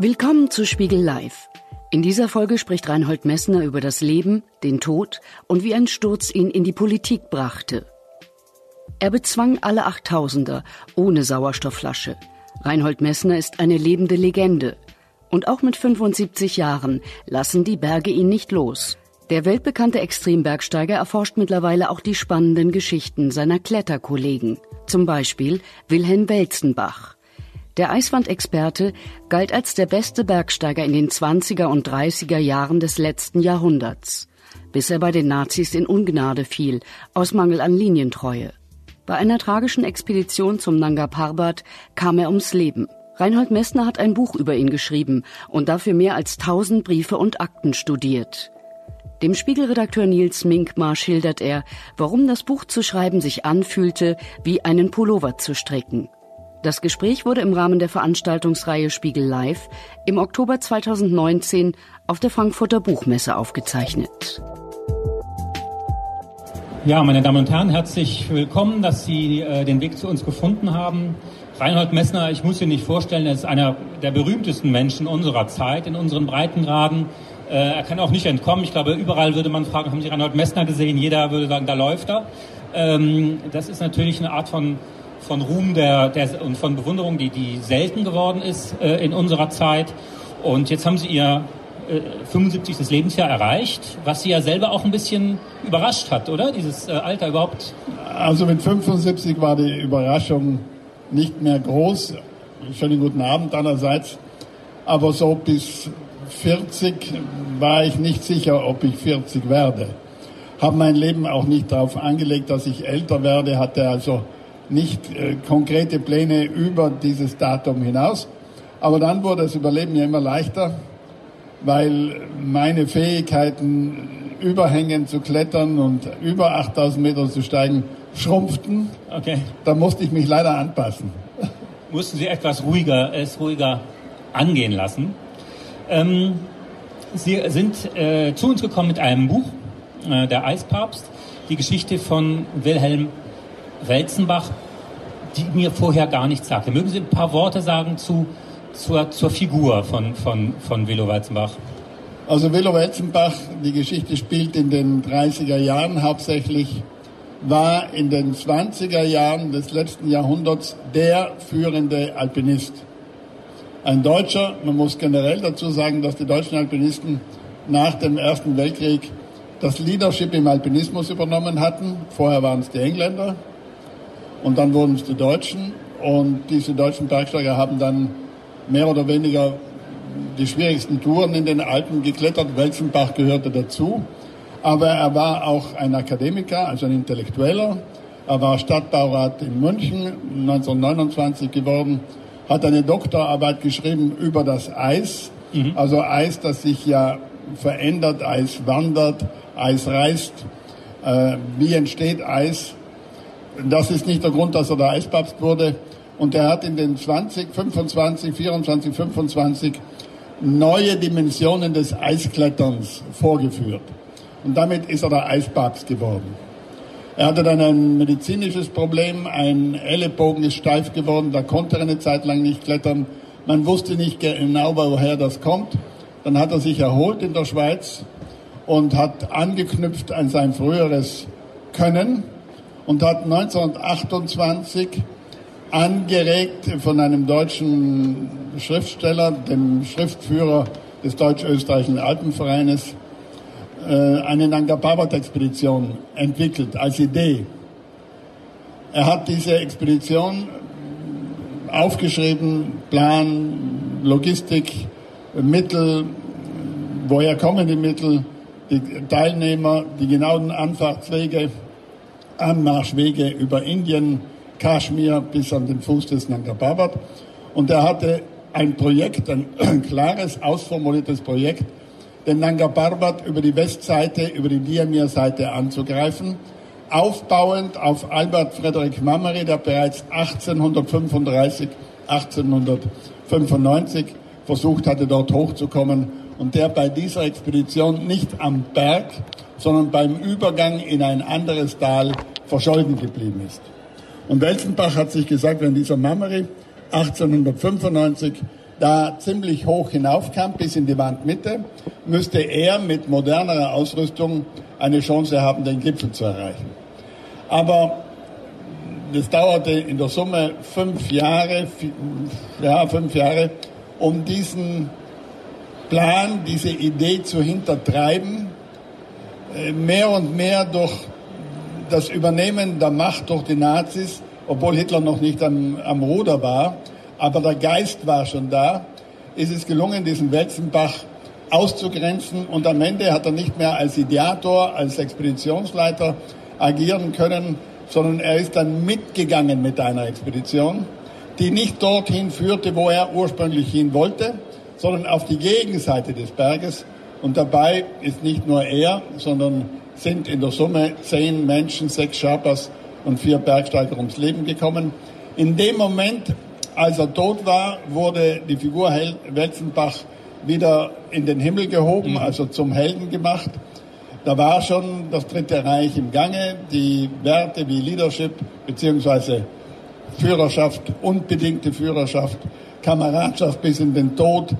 Willkommen zu Spiegel Live. In dieser Folge spricht Reinhold Messner über das Leben, den Tod und wie ein Sturz ihn in die Politik brachte. Er bezwang alle Achttausender ohne Sauerstoffflasche. Reinhold Messner ist eine lebende Legende. Und auch mit 75 Jahren lassen die Berge ihn nicht los. Der weltbekannte Extrembergsteiger erforscht mittlerweile auch die spannenden Geschichten seiner Kletterkollegen. Zum Beispiel Wilhelm Welzenbach. Der Eiswandexperte galt als der beste Bergsteiger in den 20er und 30er Jahren des letzten Jahrhunderts, bis er bei den Nazis in Ungnade fiel, aus Mangel an Linientreue. Bei einer tragischen Expedition zum Nanga Parbat kam er ums Leben. Reinhold Messner hat ein Buch über ihn geschrieben und dafür mehr als tausend Briefe und Akten studiert. Dem Spiegelredakteur Nils Minkmar schildert er, warum das Buch zu schreiben sich anfühlte, wie einen Pullover zu stricken. Das Gespräch wurde im Rahmen der Veranstaltungsreihe Spiegel Live im Oktober 2019 auf der Frankfurter Buchmesse aufgezeichnet. Ja, meine Damen und Herren, herzlich willkommen, dass Sie äh, den Weg zu uns gefunden haben. Reinhold Messner, ich muss Sie nicht vorstellen, er ist einer der berühmtesten Menschen unserer Zeit in unseren Breitengraden. Äh, er kann auch nicht entkommen. Ich glaube, überall würde man fragen, haben Sie Reinhold Messner gesehen? Jeder würde sagen, da läuft er. Ähm, das ist natürlich eine Art von von Ruhm der, der, und von Bewunderung, die, die selten geworden ist äh, in unserer Zeit. Und jetzt haben Sie Ihr äh, 75. Lebensjahr erreicht, was Sie ja selber auch ein bisschen überrascht hat, oder? Dieses äh, Alter überhaupt? Also mit 75 war die Überraschung nicht mehr groß. Schönen guten Abend allerseits. Aber so bis 40 war ich nicht sicher, ob ich 40 werde. Habe mein Leben auch nicht darauf angelegt, dass ich älter werde, hatte also nicht äh, konkrete Pläne über dieses Datum hinaus. Aber dann wurde das Überleben ja immer leichter, weil meine Fähigkeiten, überhängend zu klettern und über 8000 Meter zu steigen, schrumpften. Okay. Da musste ich mich leider anpassen. Mussten Sie etwas ruhiger, es ruhiger angehen lassen. Ähm, Sie sind äh, zu uns gekommen mit einem Buch, äh, Der Eispapst, die Geschichte von Wilhelm Welzenbach, die mir vorher gar nichts sagte. Mögen Sie ein paar Worte sagen zu, zur, zur Figur von, von, von Velo Welzenbach? Also Velo Welzenbach, die Geschichte spielt in den 30er Jahren hauptsächlich, war in den 20er Jahren des letzten Jahrhunderts der führende Alpinist. Ein Deutscher, man muss generell dazu sagen, dass die deutschen Alpinisten nach dem Ersten Weltkrieg das Leadership im Alpinismus übernommen hatten. Vorher waren es die Engländer, und dann wurden es die Deutschen. Und diese deutschen Bergsteiger haben dann mehr oder weniger die schwierigsten Touren in den Alpen geklettert. Welzenbach gehörte dazu. Aber er war auch ein Akademiker, also ein Intellektueller. Er war Stadtbaurat in München 1929 geworden, hat eine Doktorarbeit geschrieben über das Eis. Mhm. Also Eis, das sich ja verändert, Eis wandert, Eis reißt. Äh, wie entsteht Eis? Das ist nicht der Grund, dass er der Eispapst wurde. Und er hat in den 20, 25, 24, 25 neue Dimensionen des Eiskletterns vorgeführt. Und damit ist er der Eispapst geworden. Er hatte dann ein medizinisches Problem, ein Ellenbogen ist steif geworden, da konnte er eine Zeit lang nicht klettern. Man wusste nicht genau, woher das kommt. Dann hat er sich erholt in der Schweiz und hat angeknüpft an sein früheres Können und hat 1928 angeregt von einem deutschen Schriftsteller, dem Schriftführer des Deutsch-Österreichischen Alpenvereines, äh, eine Nanga Parbat-Expedition entwickelt als Idee. Er hat diese Expedition aufgeschrieben, Plan, Logistik, Mittel, woher kommen die Mittel, die Teilnehmer, die genauen Anfahrtswege, Anmarschwege über Indien, Kaschmir bis an den Fuß des Nanga Parbat. Und er hatte ein Projekt, ein, klares, ausformuliertes Projekt, den Nanga Parbat über die Westseite, über die Diamir-Seite anzugreifen, aufbauend auf Albert Frederick Mammery, der bereits 1835, 1895 versucht hatte, dort hochzukommen und der bei dieser Expedition nicht am Berg, sondern beim Übergang in ein anderes Tal verschollen geblieben ist. Und Welzenbach hat sich gesagt, wenn dieser Mammery 1895 da ziemlich hoch hinaufkam bis in die Wandmitte, müsste er mit modernerer Ausrüstung eine Chance haben, den Gipfel zu erreichen. Aber das dauerte in der Summe fünf Jahre, ja, fünf Jahre, um diesen Plan, diese Idee zu hintertreiben, mehr und mehr durch das Übernehmen der Macht durch die Nazis, obwohl Hitler noch nicht am, am Ruder war, aber der Geist war schon da, ist es gelungen, diesen Welzenbach auszugrenzen und am Ende hat er nicht mehr als Ideator, als Expeditionsleiter agieren können, sondern er ist dann mitgegangen mit einer Expedition, die nicht dorthin führte, wo er ursprünglich hin wollte, sondern auf die Gegenseite des Berges. Und dabei ist nicht nur er, sondern sind in der Summe zehn Menschen, sechs Sherpas und vier Bergsteiger ums Leben gekommen. In dem Moment, als er tot war, wurde die Figur Welzenbach wieder in den Himmel gehoben, mhm. also zum Helden gemacht. Da war schon das Dritte Reich im Gange. Die Werte wie Leadership beziehungsweise Führerschaft, unbedingte Führerschaft, Kameradschaft bis in den Tod,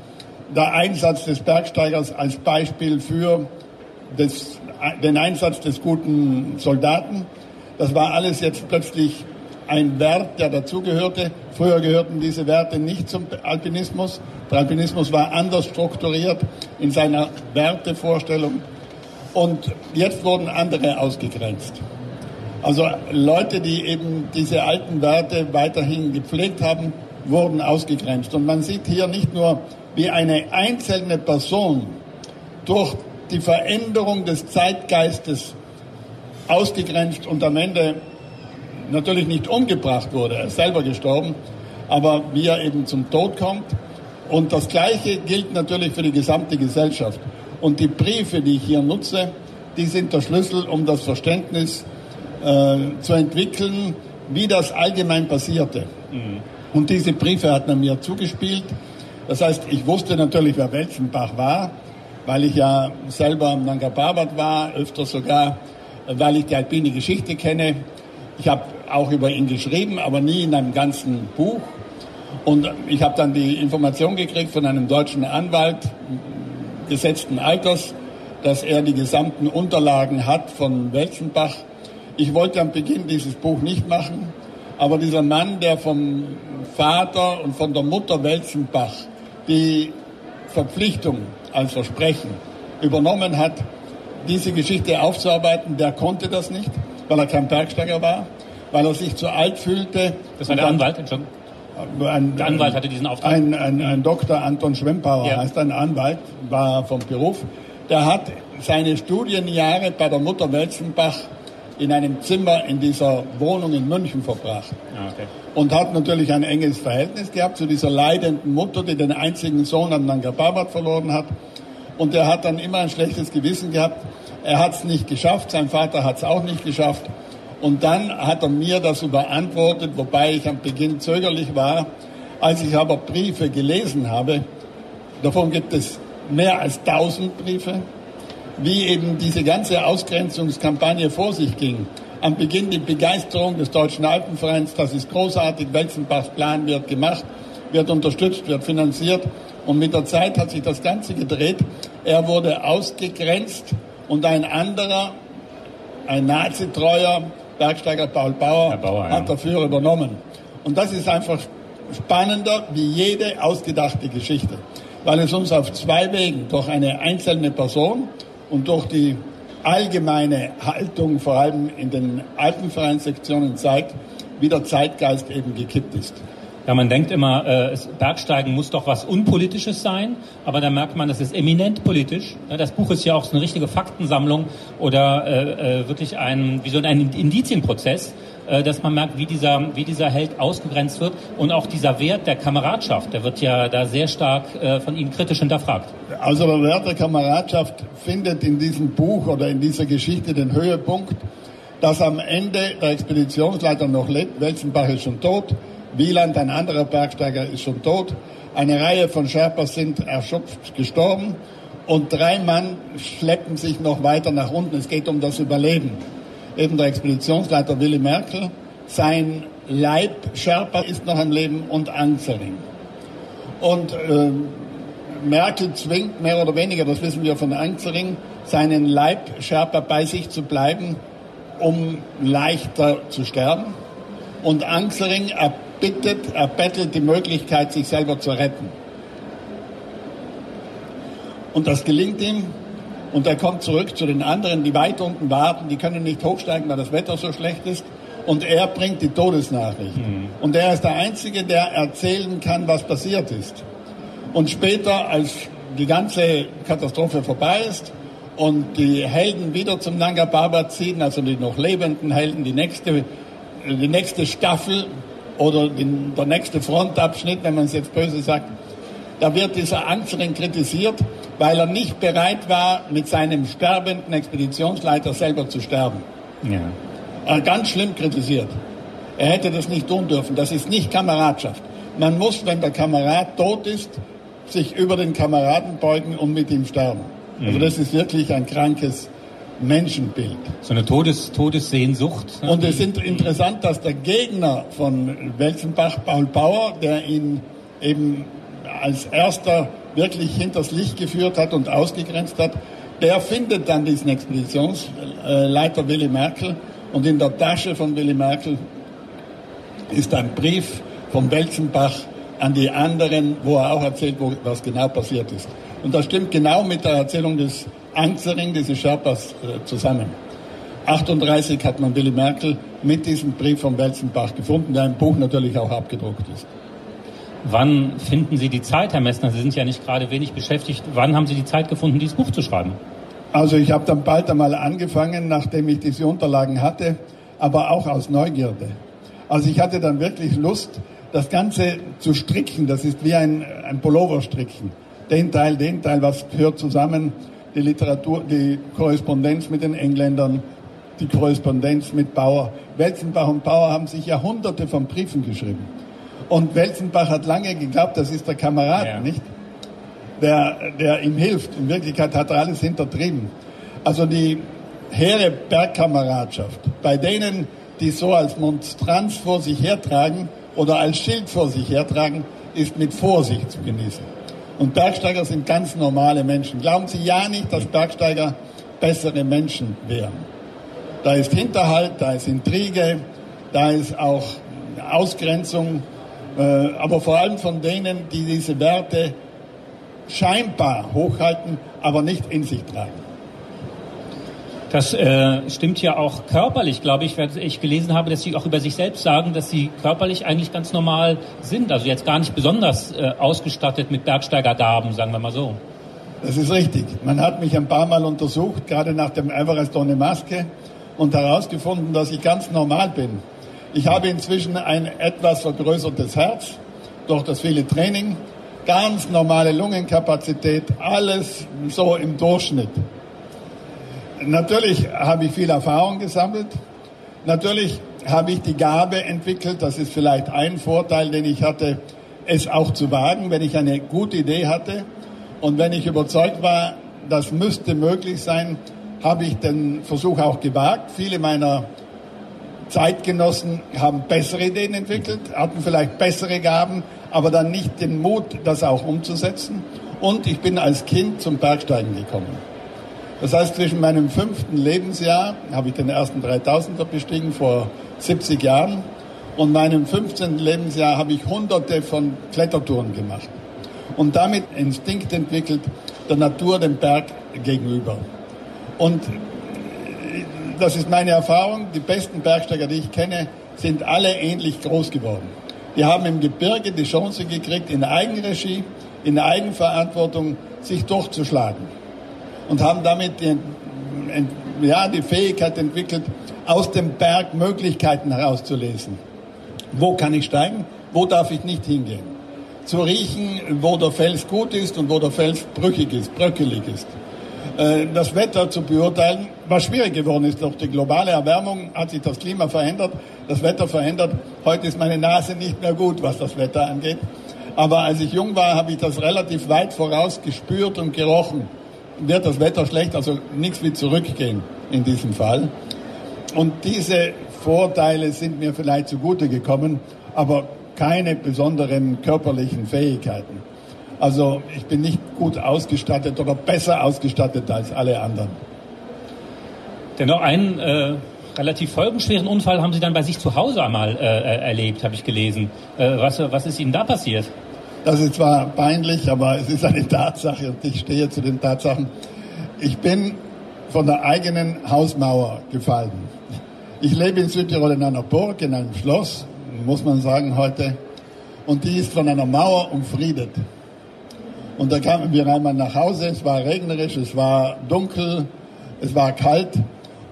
der Einsatz des Bergsteigers als Beispiel für des, den Einsatz des guten Soldaten. Das war alles jetzt plötzlich ein Wert, der dazugehörte. Früher gehörten diese Werte nicht zum Alpinismus. Der Alpinismus war anders strukturiert in seiner Wertevorstellung. Und jetzt wurden andere ausgegrenzt. Also Leute, die eben diese alten Werte weiterhin gepflegt haben, wurden ausgegrenzt. Und man sieht hier nicht nur, wie eine einzelne Person durch die Veränderung des Zeitgeistes ausgegrenzt und am Ende natürlich nicht umgebracht wurde, er ist selber gestorben, aber wie er eben zum Tod kommt. Und das Gleiche gilt natürlich für die gesamte Gesellschaft. Und die Briefe, die ich hier nutze, die sind der Schlüssel, um das Verständnis äh, zu entwickeln, wie das allgemein passierte. Mhm. Und diese Briefe hat man mir zugespielt. Das heißt, ich wusste natürlich, wer Welzenbach war, weil ich ja selber am Nanga Parbat war, öfter sogar, weil ich die alpine Geschichte kenne. Ich habe auch über ihn geschrieben, aber nie in einem ganzen Buch. Und ich habe dann die Information gekriegt von einem deutschen Anwalt gesetzten Alters, dass er die gesamten Unterlagen hat von Welzenbach. Ich wollte am Beginn dieses Buch nicht machen, aber dieser Mann, der vom Vater und von der Mutter Welzenbach die Verpflichtung als Versprechen übernommen hat, diese Geschichte aufzuarbeiten, der konnte das nicht, weil er kein Bergsteiger war, weil er sich zu alt fühlte. Das war der Anwalt, schon. Ein, der Anwalt hatte diesen Auftrag. Ein, ein, ein Dr. Anton Schwempauer ja. heißt ein Anwalt, war vom Beruf. Der hat seine Studienjahre bei der Mutter Welzenbach in einem Zimmer in dieser Wohnung in München verbracht. Ah, okay. Und hat natürlich ein enges Verhältnis gehabt zu dieser leidenden Mutter, die den einzigen Sohn an Nanga Parbat verloren hat. Und er hat dann immer ein schlechtes Gewissen gehabt. Er hat es nicht geschafft, sein Vater hat es auch nicht geschafft. Und dann hat er mir das überantwortet, wobei ich am Beginn zögerlich war. Als ich aber Briefe gelesen habe, davon gibt es mehr als tausend Briefe, wie eben diese ganze Ausgrenzungskampagne vor sich ging. Am Beginn die Begeisterung des Deutschen Alpenvereins, das ist großartig, Welzenbachs Plan wird gemacht, wird unterstützt, wird finanziert. Und mit der Zeit hat sich das Ganze gedreht. Er wurde ausgegrenzt und ein anderer, ein Nazitreuer, Bergsteiger Paul Bauer, Bauer hat ja. dafür übernommen. Und das ist einfach spannender wie jede ausgedachte Geschichte, weil es uns auf zwei Wegen, durch eine einzelne Person und durch die allgemeine Haltung, vor allem in den Alpenvereinssektionen, zeigt, wie der Zeitgeist eben gekippt ist. Ja, man denkt immer, äh, Bergsteigen muss doch was Unpolitisches sein, aber da merkt man, das ist eminent politisch. Das Buch ist ja auch so eine richtige Faktensammlung oder äh, äh, wirklich ein, wie so ein Indizienprozess, äh, dass man merkt, wie dieser, wie dieser Held ausgegrenzt wird und auch dieser Wert der Kameradschaft, der wird ja da sehr stark äh, von Ihnen kritisch hinterfragt. Also der Wert der Kameradschaft findet in diesem Buch oder in dieser Geschichte den Höhepunkt, dass am Ende der Expeditionsleiter noch lebt, Welzenbach ist schon tot, Wieland, ein anderer Bergsteiger, ist schon tot. Eine Reihe von Sherpas sind erschöpft gestorben und drei Mann schleppen sich noch weiter nach unten. Es geht um das Überleben. Eben der Expeditionsleiter Willy Merkel, sein Leib Sherpa ist noch am Leben und Anzering. Und äh, Merkel zwingt mehr oder weniger, das wissen wir von Anzering, seinen Leibschärper bei sich zu bleiben, um leichter zu sterben. Und Ansering erbittet, erbettelt die Möglichkeit, sich selber zu retten. Und das gelingt ihm. Und er kommt zurück zu den anderen, die weit unten warten. Die können nicht hochsteigen, weil das Wetter so schlecht ist. Und er bringt die Todesnachricht. Mhm. Und er ist der Einzige, der erzählen kann, was passiert ist. Und später, als die ganze Katastrophe vorbei ist und die Helden wieder zum Nanga Parbat ziehen, also die noch lebenden Helden, die nächste, die nächste Staffel oder der nächste Frontabschnitt, wenn man es jetzt böse sagt, da wird dieser Anzering kritisiert, weil er nicht bereit war, mit seinem sterbenden Expeditionsleiter selber zu sterben. Ja. Äh, ganz schlimm kritisiert. Er hätte das nicht tun dürfen. Das ist nicht Kameradschaft. Man muss, wenn der Kamerad tot ist, sich über den Kameraden beugen und mit ihm sterben. Also mhm. Also das ist wirklich ein krankes Menschenbild. So eine Todes Todessehnsucht. Und es ist interessant, dass der Gegner von Welzenbach, Paul Bauer, der ihn eben als erster wirklich hinters Licht geführt hat und ausgegrenzt hat, der findet dann diesen Expeditionsleiter Willy Merkel und in der Tasche von Willy Merkel ist ein Brief vom Welzenbach an die anderen, wo er auch erzählt, wo, was genau passiert ist. Und das stimmt genau mit der Erzählung des Anzering, dieses Sherpas, äh, zusammen. 38 hat man Willy Merkel mit diesem Brief vom Welzenbach gefunden, der im Buch natürlich auch abgedruckt ist. Wann finden Sie die Zeit, Herr Messner? Sie sind ja nicht gerade wenig beschäftigt. Wann haben Sie die Zeit gefunden, dieses Buch zu schreiben? Also ich habe dann bald einmal angefangen, nachdem ich diese Unterlagen hatte, aber auch aus Neugierde. Also ich hatte dann wirklich Lust, das Ganze zu stricken. Das ist wie ein, ein Pullover stricken. Den Teil, den Teil, was gehört zusammen? Die Literatur, die Korrespondenz mit den Engländern, die Korrespondenz mit Bauer. Welzenbach und Bauer haben sich Jahrhunderte von Briefen geschrieben. Und Welzenbach hat lange geglaubt, das ist der Kamerad, ja. nicht? Der, der ihm hilft. In Wirklichkeit hat er alles hintertrieben. Also die hehre Bergkameradschaft, bei denen, die so als Monstranz vor sich hertragen oder als Schild vor sich hertragen, ist mit Vorsicht zu genießen. Und Bergsteiger sind ganz normale Menschen. Glauben Sie ja nicht, dass Bergsteiger bessere Menschen wären. Da ist Hinterhalt, da ist Intrige, da ist auch Ausgrenzung, aber vor allem von denen, die diese Werte scheinbar hochhalten, aber nicht in sich tragen. Das äh, stimmt ja auch körperlich, glaube ich, weil ich gelesen habe, dass Sie auch über sich selbst sagen, dass Sie körperlich eigentlich ganz normal sind. Also jetzt gar nicht besonders äh, ausgestattet mit Bergsteigergaben, sagen wir mal so. Das ist richtig. Man hat mich ein paar Mal untersucht, gerade nach dem Everest ohne Maske, und herausgefunden, dass ich ganz normal bin. Ich habe inzwischen ein etwas vergrößertes Herz durch das viele Training, ganz normale Lungenkapazität, alles so im Durchschnitt. Natürlich habe ich viel Erfahrung gesammelt. Natürlich habe ich die Gabe entwickelt, das ist vielleicht ein Vorteil, den ich hatte, es auch zu wagen, wenn ich eine gute Idee hatte und wenn ich überzeugt war, das müsste möglich sein, habe ich den Versuch auch gewagt. Viele meiner Zeitgenossen haben bessere Ideen entwickelt, hatten vielleicht bessere Gaben, aber dann nicht den Mut, das auch umzusetzen. Und ich bin als Kind zum Bergsteigen gekommen. Das heißt, zwischen meinem fünften Lebensjahr habe ich den ersten 3000er bestiegen vor 70 Jahren und meinem 15. Lebensjahr habe ich hunderte von Klettertouren gemacht und damit Instinkt entwickelt der Natur, dem Berg gegenüber. Und das ist meine Erfahrung, die besten Bergsteiger, die ich kenne, sind alle ähnlich groß geworden. Die haben im Gebirge die Chance gekriegt, in Eigenregie, in Eigenverantwortung sich durchzuschlagen und haben damit die, ja, die Fähigkeit entwickelt, aus dem Berg Möglichkeiten herauszulesen. Wo kann ich steigen? Wo darf ich nicht hingehen? Zu riechen, wo der Fels gut ist und wo der Fels brüchig ist, bröckelig ist. Äh, das Wetter zu beurteilen, was schwierig geworden ist. Durch die globale Erwärmung hat sich das Klima verändert, das Wetter verändert. Heute ist meine Nase nicht mehr gut, was das Wetter angeht. Aber als ich jung war, habe ich das relativ weit voraus gespürt und gerochen. Wird das Wetter schlecht, also nichts wie zurückgehen in diesem Fall. Und diese Vorteile sind mir vielleicht zugute gekommen, aber keine besonderen körperlichen Fähigkeiten. Also ich bin nicht gut ausgestattet oder besser ausgestattet als alle anderen. Dennoch einen äh, relativ folgenschweren Unfall haben Sie dann bei sich zu Hause einmal äh, äh erlebt, habe ich gelesen. Äh, was, was ist Ihnen da passiert? Das ist zwar peinlich, aber es ist eine Tatsache und ich stehe zu den Tatsachen. Ich bin von der eigenen Hausmauer gefallen. Ich lebe in Südtirol in einer Burg, in einem Schloss, muss man sagen heute, und die ist von einer Mauer umfriedet. Und da kamen wir einmal nach Hause, es war regnerisch, es war dunkel, es war kalt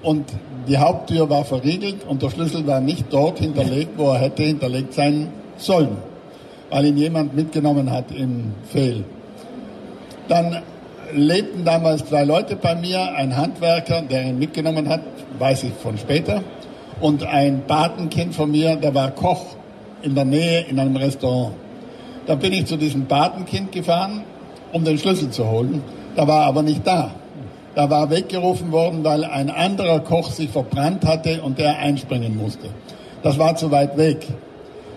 und die Haupttür war verriegelt und der Schlüssel war nicht dort hinterlegt, wo er hätte hinterlegt sein sollen, weil ihn jemand mitgenommen hat im Fehl. Dann lebten damals zwei Leute bei mir, ein Handwerker, der ihn mitgenommen hat, weiß ich von später, und ein Patenkind von mir, der war Koch in der Nähe in einem Restaurant. Da bin ich zu diesem Patenkind gefahren, um den Schlüssel zu holen. Da war aber nicht da. Da war weggerufen worden, weil ein anderer Koch sich verbrannt hatte und der einspringen musste. Das war zu weit weg.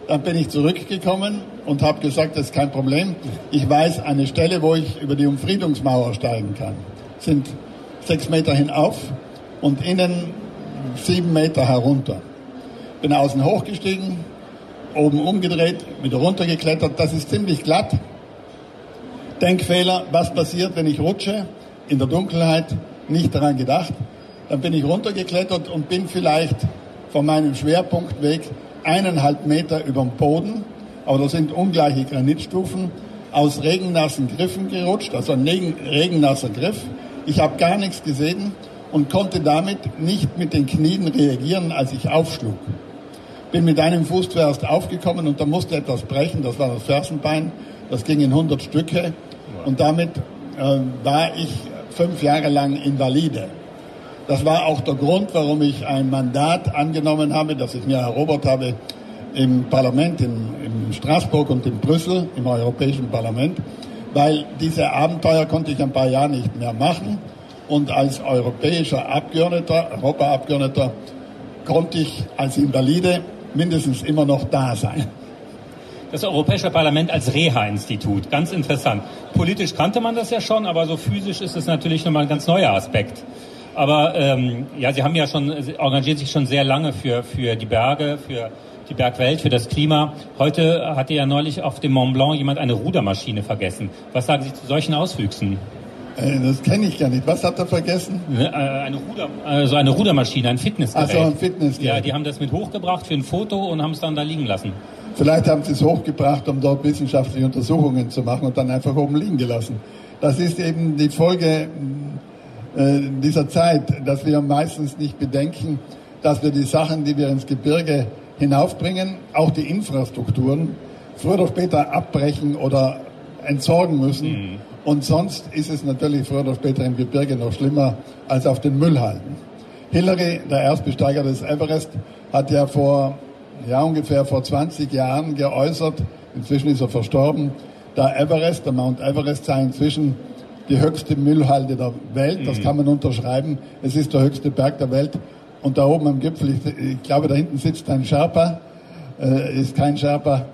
Dann bin ich zurückgekommen und habe gesagt, das ist kein Problem. Ich weiß eine Stelle, wo ich über die Umfriedungsmauer steigen kann. Sind sechs Meter hinauf und innen sieben Meter herunter. Bin außen hochgestiegen, oben umgedreht, wieder runtergeklettert. Das ist ziemlich glatt. Denkfehler, was passiert, wenn ich rutsche? In der Dunkelheit, nicht daran gedacht. Dann bin ich runtergeklettert und bin vielleicht von meinem Schwerpunkt weg eineinhalb Meter über dem Boden, aber das sind ungleiche Granitstufen, aus regennassen Griffen gerutscht, also ein regennasser Griff. Ich habe gar nichts gesehen und konnte damit nicht mit den Knien reagieren, als ich aufschlug. Bin mit einem Fuß zuerst aufgekommen und da musste etwas brechen, das war das Fersenbein, das ging in 100 Stücke und damit äh, war ich fünf Jahre lang Invalide. Das war auch der Grund, warum ich ein Mandat angenommen habe, das ich mir erobert habe im Parlament, in, in Straßburg und in Brüssel, im Europäischen Parlament, weil diese Abenteuer konnte ich ein paar Jahre nicht mehr machen. Und als europäischer Abgeordneter, Europaabgeordneter, konnte ich als Invalide mindestens immer noch da sein. Das Europäische Parlament als Reha-Institut, ganz interessant. Politisch kannte man das ja schon, aber so physisch ist es natürlich nochmal ein ganz neuer Aspekt. Aber ähm, ja, Sie haben ja schon, Sie engagieren sich schon sehr lange für, für die Berge, für die Bergwelt, für das Klima. Heute hatte ja neulich auf dem Mont Blanc jemand eine Rudermaschine vergessen. Was sagen Sie zu solchen Auswüchsen? Äh, das kenne ich gar nicht. Was hat er vergessen? Äh, eine Ruder, also eine Rudermaschine, ein Fitnessgerät. Also ein Fitnessgerät. Ja, die haben das mit hochgebracht für ein Foto und haben es dann da liegen lassen. Vielleicht haben sie es hochgebracht, um dort wissenschaftliche Untersuchungen zu machen und dann einfach oben liegen gelassen. Das ist eben die Folge äh, dieser Zeit, dass wir meistens nicht bedenken, dass wir die Sachen, die wir ins Gebirge hinaufbringen, auch die Infrastrukturen, früher oder später abbrechen oder entsorgen müssen. Mhm. Und sonst ist es natürlich früher oder später im Gebirge noch schlimmer als auf den Müllhalden. Hillary, der Erstbesteiger des Everest, hat ja vor, ja ungefähr vor 20 Jahren geäußert, inzwischen ist er verstorben, der Everest, der Mount Everest sei inzwischen die höchste Müllhalde der Welt. Das mhm. kann man unterschreiben. Es ist der höchste Berg der Welt. Und da oben am Gipfel, ich, ich glaube, da hinten sitzt ein Sherpa, äh, ist kein Sherpa,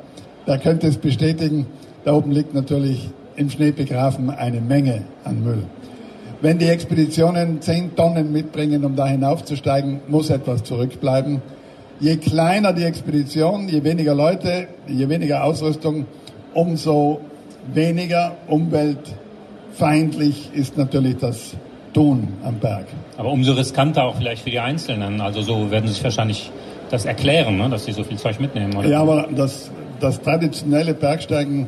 der könnte es bestätigen. Da oben liegt natürlich im Schnee begraben eine Menge an Müll. Wenn die Expeditionen zehn Tonnen mitbringen, um da hinaufzusteigen, muss etwas zurückbleiben. Je kleiner die Expedition, je weniger Leute, je weniger Ausrüstung, umso weniger Umwelt feindlich ist natürlich das Tun am Berg. Aber umso riskanter auch vielleicht für die Einzelnen. Also so werden sie sich wahrscheinlich das erklären, ne? dass sie so viel Zeug mitnehmen. Oder? Ja, aber das, das traditionelle Bergsteigen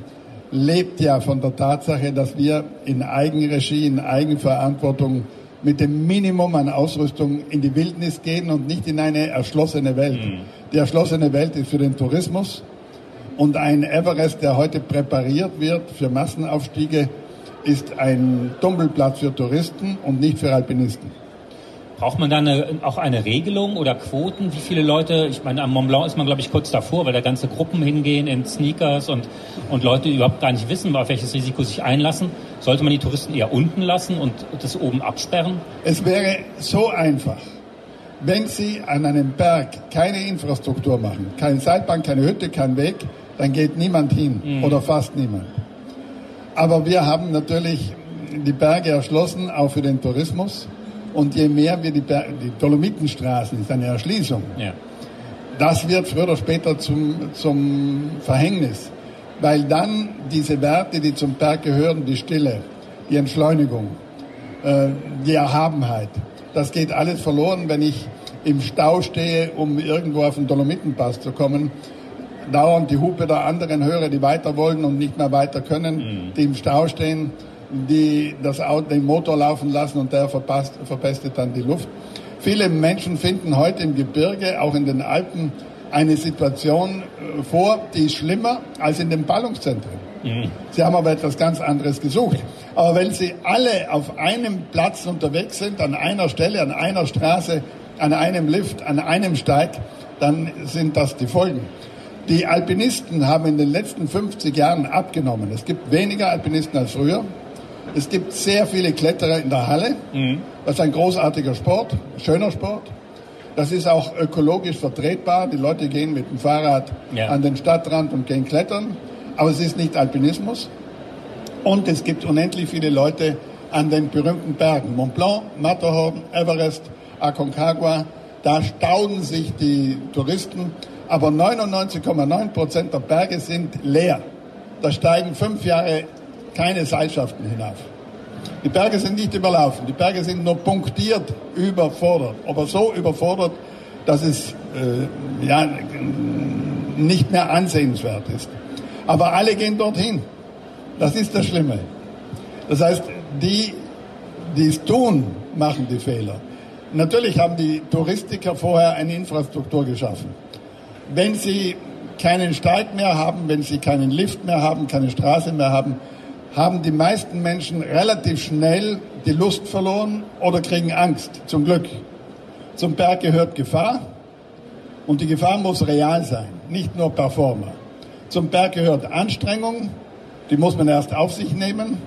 lebt ja von der Tatsache, dass wir in Eigenregie, in Eigenverantwortung mit dem Minimum an Ausrüstung in die Wildnis gehen und nicht in eine erschlossene Welt. Mhm. Die erschlossene Welt ist für den Tourismus und ein Everest, der heute präpariert wird für Massenaufstiege, ist ein Tummelplatz für Touristen und nicht für Alpinisten. Braucht man da eine, auch eine Regelung oder Quoten? Wie viele Leute, ich meine, am Mont Blanc ist man, glaube ich, kurz davor, weil da ganze Gruppen hingehen in Sneakers und, und Leute überhaupt gar nicht wissen, auf welches Risiko sich einlassen. Sollte man die Touristen eher unten lassen und das oben absperren? Es wäre so einfach. Wenn Sie an einem Berg keine Infrastruktur machen, keine Seilbahn, keine Hütte, kein Weg, dann geht niemand hin mhm. oder fast niemand. Aber wir haben natürlich die Berge erschlossen, auch für den Tourismus. Und je mehr wir die, Ber die Dolomitenstraßen, ist eine Erschließung, ja. das wird früher oder später zum, zum Verhängnis. Weil dann diese Werte, die zum Berg gehören, die Stille, die Entschleunigung, äh, die Erhabenheit, das geht alles verloren, wenn ich im Stau stehe, um irgendwo auf den Dolomitenpass zu kommen, dauernd die Hupe der anderen höre, die weiter wollen und nicht mehr weiter können, mhm. die im Stau stehen, die das Auto, den Motor laufen lassen und der verpasst, verpestet dann die Luft. Viele Menschen finden heute im Gebirge, auch in den Alpen, eine Situation äh, vor, die ist schlimmer als in den Ballungszentren. Mhm. Sie haben aber etwas ganz anderes gesucht. Aber wenn Sie alle auf einem Platz unterwegs sind, an einer Stelle, an einer Straße, an einem Lift, an einem Steig, dann sind das die Folgen. Die Alpinisten haben in den letzten 50 Jahren abgenommen. Es gibt weniger Alpinisten als früher. Es gibt sehr viele Kletterer in der Halle. Mhm. Das ist ein großartiger Sport, schöner Sport. Das ist auch ökologisch vertretbar. Die Leute gehen mit dem Fahrrad ja. an den Stadtrand und gehen klettern. Aber es ist nicht Alpinismus. Und es gibt unendlich viele Leute an den berühmten Bergen. Mont Blanc, Matterhorn, Everest, Aconcagua. Da staunen sich die Touristen aber 99,9 Prozent der Berge sind leer. Da steigen fünf Jahre keine Seilschaften hinauf. Die Berge sind nicht überlaufen, die Berge sind nur punktiert überfordert, aber so überfordert, dass es äh, ja, nicht mehr ansehenswert ist. Aber alle gehen dorthin. Das ist das Schlimme. Das heißt, die, die es tun, machen die Fehler. Natürlich haben die Touristiker vorher eine Infrastruktur geschaffen. Wenn Sie keinen Steig mehr haben, wenn Sie keinen Lift mehr haben, keine Straße mehr haben, haben die meisten Menschen relativ schnell die Lust verloren oder kriegen Angst, zum Glück. Zum Berg gehört Gefahr und die Gefahr muss real sein, nicht nur Performer. Zum Berg gehört Anstrengung, die muss man erst auf sich nehmen.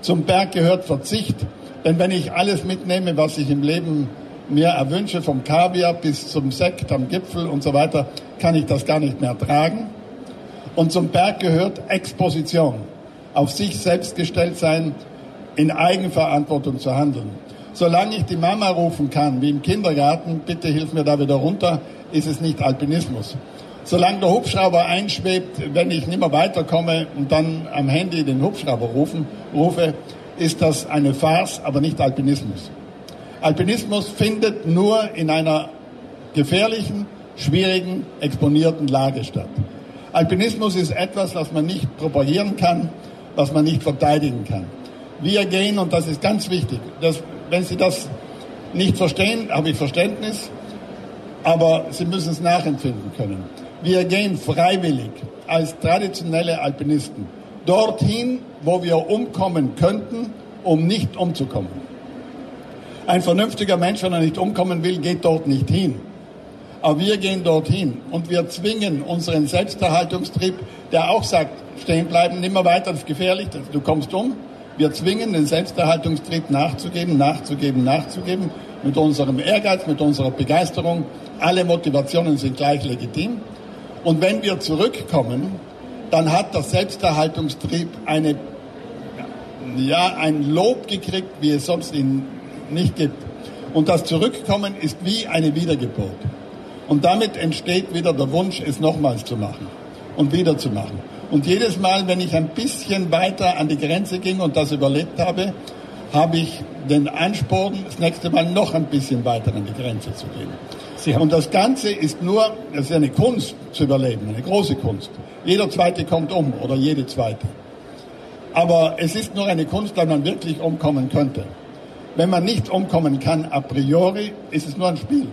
Zum Berg gehört Verzicht, denn wenn ich alles mitnehme, was ich im Leben mir erwünsche, vom Kaviar bis zum Sekt am Gipfel und so weiter, kann ich das gar nicht mehr tragen. Und zum Berg gehört Exposition, auf sich selbst gestellt sein, in Eigenverantwortung zu handeln. Solange ich die Mama rufen kann, wie im Kindergarten, bitte hilf mir da wieder runter, ist es nicht Alpinismus. Solange der Hubschrauber einschwebt, wenn ich nicht mehr weiterkomme und dann am Handy den Hubschrauber rufen, rufe, ist das eine Farce, aber nicht Alpinismus. Alpinismus findet nur in einer gefährlichen, schwierigen, exponierten Lage statt. Alpinismus ist etwas, was man nicht propagieren kann, was man nicht verteidigen kann. Wir gehen, und das ist ganz wichtig, dass, wenn Sie das nicht verstehen, habe ich Verständnis, aber Sie müssen es nachempfinden können. Wir gehen freiwillig als traditionelle Alpinisten dorthin, wo wir umkommen könnten, um nicht umzukommen. Ein vernünftiger Mensch, wenn er nicht umkommen will, geht dort nicht hin. Aber wir gehen dorthin und wir zwingen unseren Selbsterhaltungstrieb, der auch sagt, stehen bleiben, nimmer weiter, das ist gefährlich, du kommst um. Wir zwingen den Selbsterhaltungstrieb nachzugeben, nachzugeben, nachzugeben, mit unserem Ehrgeiz, mit unserer Begeisterung. Alle Motivationen sind gleich legitim. Und wenn wir zurückkommen, dann hat der Selbsterhaltungstrieb eine, ja, ein Lob gekriegt, wie es sonst in nicht gibt. Und das Zurückkommen ist wie eine Wiedergeburt. Und damit entsteht wieder der Wunsch, es nochmals zu machen und wieder zu machen. Und jedes Mal, wenn ich ein bisschen weiter an die Grenze ging und das überlebt habe, habe ich den Ansporn, das nächste Mal noch ein bisschen weiter an die Grenze zu gehen. Und das Ganze ist nur, es ist eine Kunst zu überleben, eine große Kunst. Jeder Zweite kommt um oder jede Zweite. Aber es ist nur eine Kunst, weil man wirklich umkommen könnte. Wenn man nicht umkommen kann a priori, ist es nur ein Spiel.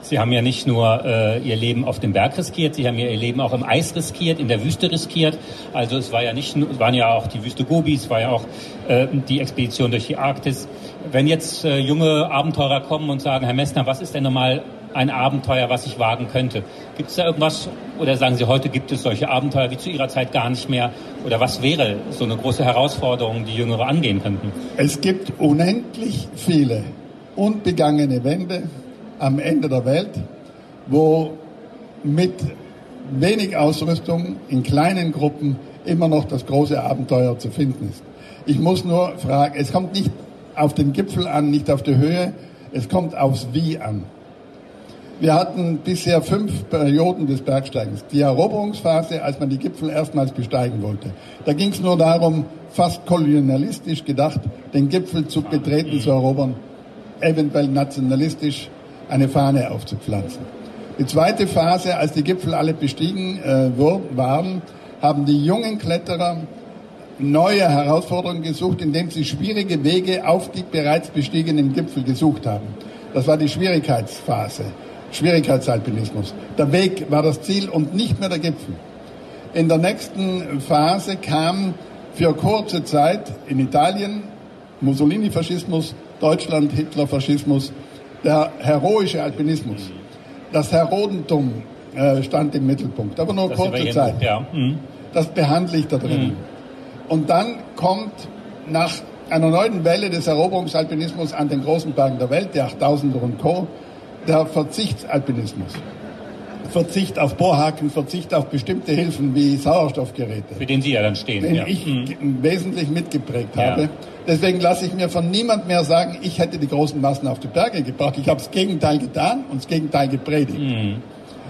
Sie haben ja nicht nur äh, Ihr Leben auf dem Berg riskiert, Sie haben ja Ihr Leben auch im Eis riskiert, in der Wüste riskiert. Also es war ja nicht, es waren ja auch die Wüste Gobi, es war ja auch äh, die Expedition durch die Arktis. Wenn jetzt äh, junge Abenteurer kommen und sagen, Herr Messner, was ist denn nochmal ein Abenteuer, was ich wagen könnte? Gibt es da irgendwas, oder sagen Sie, heute gibt es solche Abenteuer wie zu Ihrer Zeit gar nicht mehr? Oder was wäre so eine große Herausforderung, die Jüngere angehen könnten? Es gibt unendlich viele unbegangene Wände am Ende der Welt, wo mit wenig Ausrüstung, in kleinen Gruppen immer noch das große Abenteuer zu finden ist. Ich muss nur fragen, es kommt nicht auf den Gipfel an, nicht auf die Höhe, es kommt aufs Wie an. Wir hatten bisher fünf Perioden des Bergsteigens. Die Eroberungsphase, als man die Gipfel erstmals besteigen wollte. Da ging es nur darum, fast kolonialistisch gedacht, den Gipfel zu betreten, zu erobern, eventuell nationalistisch eine Fahne aufzupflanzen. Die zweite Phase, als die Gipfel alle bestiegen äh, waren, haben die jungen Kletterer neue Herausforderungen gesucht, indem sie schwierige Wege auf die bereits bestiegenen Gipfel gesucht haben. Das war die Schwierigkeitsphase, Schwierigkeitsalpinismus. Der Weg war das Ziel und nicht mehr der Gipfel. In der nächsten Phase kam für kurze Zeit in Italien Mussolini-Faschismus, Deutschland Hitler-Faschismus, der heroische Alpinismus. Das Herodentum äh, stand im Mittelpunkt, aber nur das kurze Zeit. Ja. Mhm. Das behandle ich da drin. Mhm. Und dann kommt nach einer neuen Welle des Eroberungsalpinismus an den großen Bergen der Welt, die 8000er und Co., der Verzichtsalpinismus. Verzicht auf Bohrhaken, Verzicht auf bestimmte Hilfen wie Sauerstoffgeräte. Für den Sie ja dann stehen. Den ja. ich mhm. wesentlich mitgeprägt habe. Deswegen lasse ich mir von niemand mehr sagen, ich hätte die großen Massen auf die Berge gebracht. Ich habe das Gegenteil getan und das Gegenteil gepredigt. Mhm.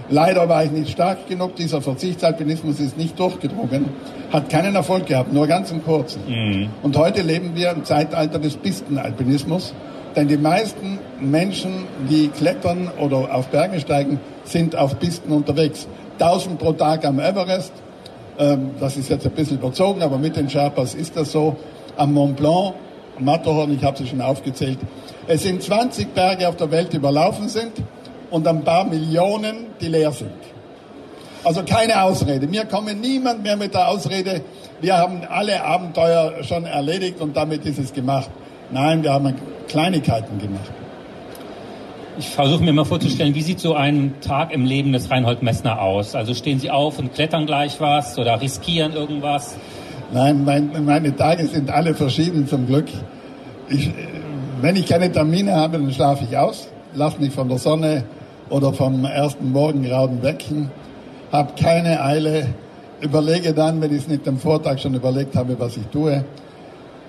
Leider war ich nicht stark genug. Dieser Verzichtsalpinismus ist nicht durchgedrungen, hat keinen Erfolg gehabt, nur ganz im Kurzen. Mhm. Und heute leben wir im Zeitalter des Pistenalpinismus, denn die meisten Menschen, die klettern oder auf Berge steigen, sind auf Pisten unterwegs. 1000 pro Tag am Everest, ähm, das ist jetzt ein bisschen überzogen, aber mit den Sherpas ist das so. Am Mont Blanc, Matterhorn, ich habe sie schon aufgezählt. Es sind 20 Berge auf der Welt, die überlaufen sind und ein paar Millionen, die leer sind. Also keine Ausrede. Mir kommt niemand mehr mit der Ausrede, wir haben alle Abenteuer schon erledigt und damit ist es gemacht. Nein, wir haben Kleinigkeiten gemacht. Ich versuche mir mal vorzustellen, wie sieht so ein Tag im Leben des Reinhold Messner aus? Also stehen Sie auf und klettern gleich was oder riskieren irgendwas? Nein, mein, meine Tage sind alle verschieden zum Glück. Ich, wenn ich keine Termine habe, dann schlafe ich aus, lasse mich von der Sonne oder vom ersten Morgengrauen wecken, habe keine Eile, überlege dann, wenn ich es nicht am Vortag schon überlegt habe, was ich tue.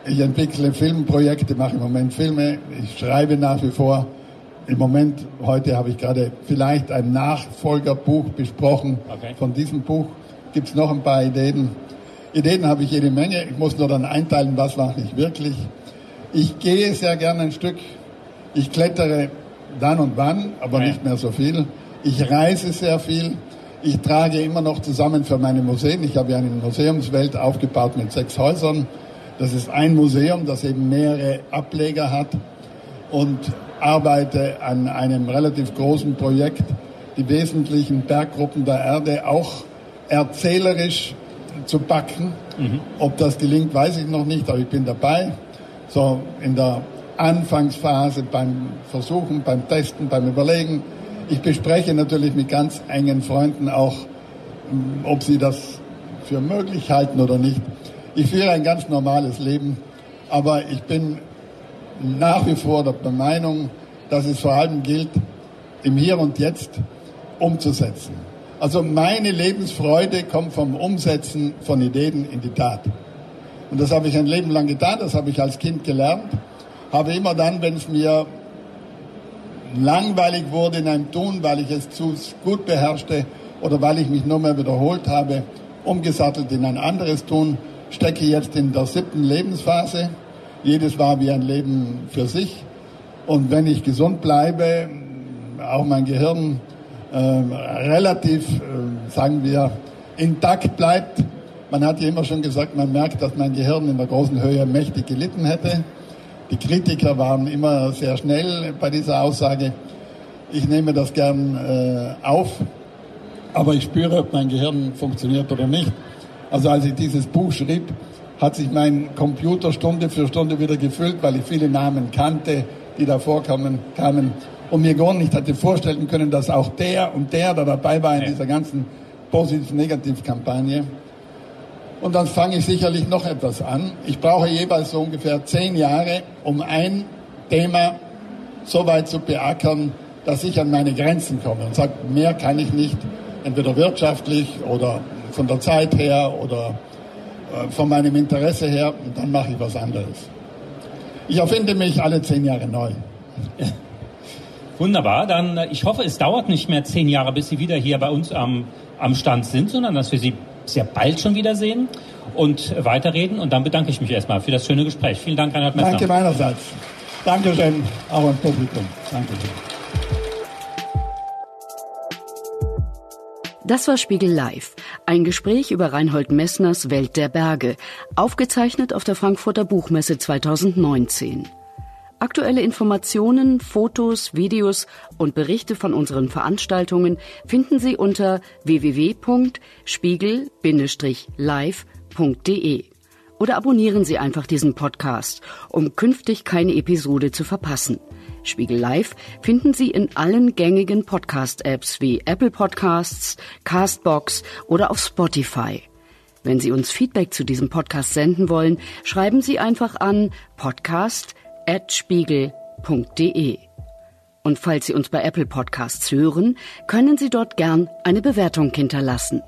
Ich entwickle Filmprojekte, mache im Moment Filme, ich schreibe nach wie vor. Im Moment, heute habe ich gerade vielleicht ein Nachfolgerbuch besprochen. Okay. Von diesem Buch gibt es noch ein paar Ideen. Ideen habe ich jede Menge. Ich muss nur dann einteilen, was mache ich wirklich. Ich gehe sehr gerne ein Stück. Ich klettere dann und wann, aber ja. nicht mehr so viel. Ich reise sehr viel. Ich trage immer noch zusammen für meine Museen. Ich habe ja eine Museumswelt aufgebaut mit sechs Häusern. Das ist ein Museum, das eben mehrere Ableger hat und arbeite an einem relativ großen Projekt, die wesentlichen Berggruppen der Erde auch erzählerisch zu backen. Mhm. Ob das gelingt, weiß ich noch nicht, aber ich bin dabei. So in der Anfangsphase beim Versuchen, beim Testen, beim Überlegen. Ich bespreche natürlich mit ganz engen Freunden auch, mm, ob sie das für möglich halten oder nicht. Ich führe ein ganz normales Leben, aber ich bin nach wie vor der Meinung, dass es vor allem gilt, im Hier und Jetzt umzusetzen. Also meine Lebensfreude kommt vom Umsetzen von Ideen in die Tat. Und das habe ich ein Leben lang getan, das habe ich als Kind gelernt habe immer dann, wenn es mir langweilig wurde in einem Tun, weil ich es zu gut beherrschte oder weil ich mich nur mehr wiederholt habe, umgesattelt in ein anderes Tun, stecke jetzt in der siebten Lebensphase. Jedes war wie ein Leben für sich. Und wenn ich gesund bleibe, auch mein Gehirn relativ, äh, sagen wir, intakt bleibt. Man hat ja immer schon gesagt, man merkt, dass mein Gehirn in der großen Höhe mächtig gelitten hätte. Die Kritiker waren immer sehr schnell bei dieser Aussage. Ich nehme das gern äh, auf, aber ich spüre, ob mein Gehirn funktioniert oder nicht. Also als ich dieses Buch schrieb, hat sich mein Computer Stunde für Stunde wieder gefüllt, weil ich viele Namen kannte, die da vorkamen, kamen und mir gar nicht hatte vorstellen können, dass auch der und der da dabei war in dieser ganzen Positiv-Negativ-Kampagne. Und dann fange ich sicherlich noch etwas an. Ich brauche jeweils so ungefähr zehn Jahre, um ein Thema so weit zu beackern, dass ich an meine Grenzen komme und sage, mehr kann ich nicht. entweder wirtschaftlich oder von der Zeit her oder äh, von meinem Interesse her, und dann mache ich was anderes. Ich erfinde mich alle zehn Jahre neu. Wunderbar, dann äh, ich hoffe, es dauert nicht mehr zehn Jahre, bis Sie wieder hier bei uns am, am Stand sind, sondern dass wir Sie sehr bald schon wiedersehen und weiterreden. Und dann bedanke ich mich erstmal für das schöne Gespräch. Vielen Dank, Reinhard Messner. Danke meinerseits. Dankeschön, auch ans Publikum. Dankeschön. Das war Spiegel Live, ein Gespräch über Reinhold Messners Welt der Berge, aufgezeichnet auf der Frankfurter Buchmesse 2019. Aktuelle Informationen, Fotos, Videos und Berichte von unseren Veranstaltungen finden Sie unter www.spiegel-live.de oder abonnieren Sie einfach diesen Podcast, um künftig keine Episode zu verpassen. Spiegel Live finden Sie in allen gängigen Podcast-Apps wie Apple Podcasts, Castbox oder auf Spotify. Wenn Sie uns Feedback zu diesem Podcast senden wollen, schreiben Sie einfach an podcast.spiegel.de. Und falls Sie uns bei Apple Podcasts hören, können Sie dort gern eine Bewertung hinterlassen.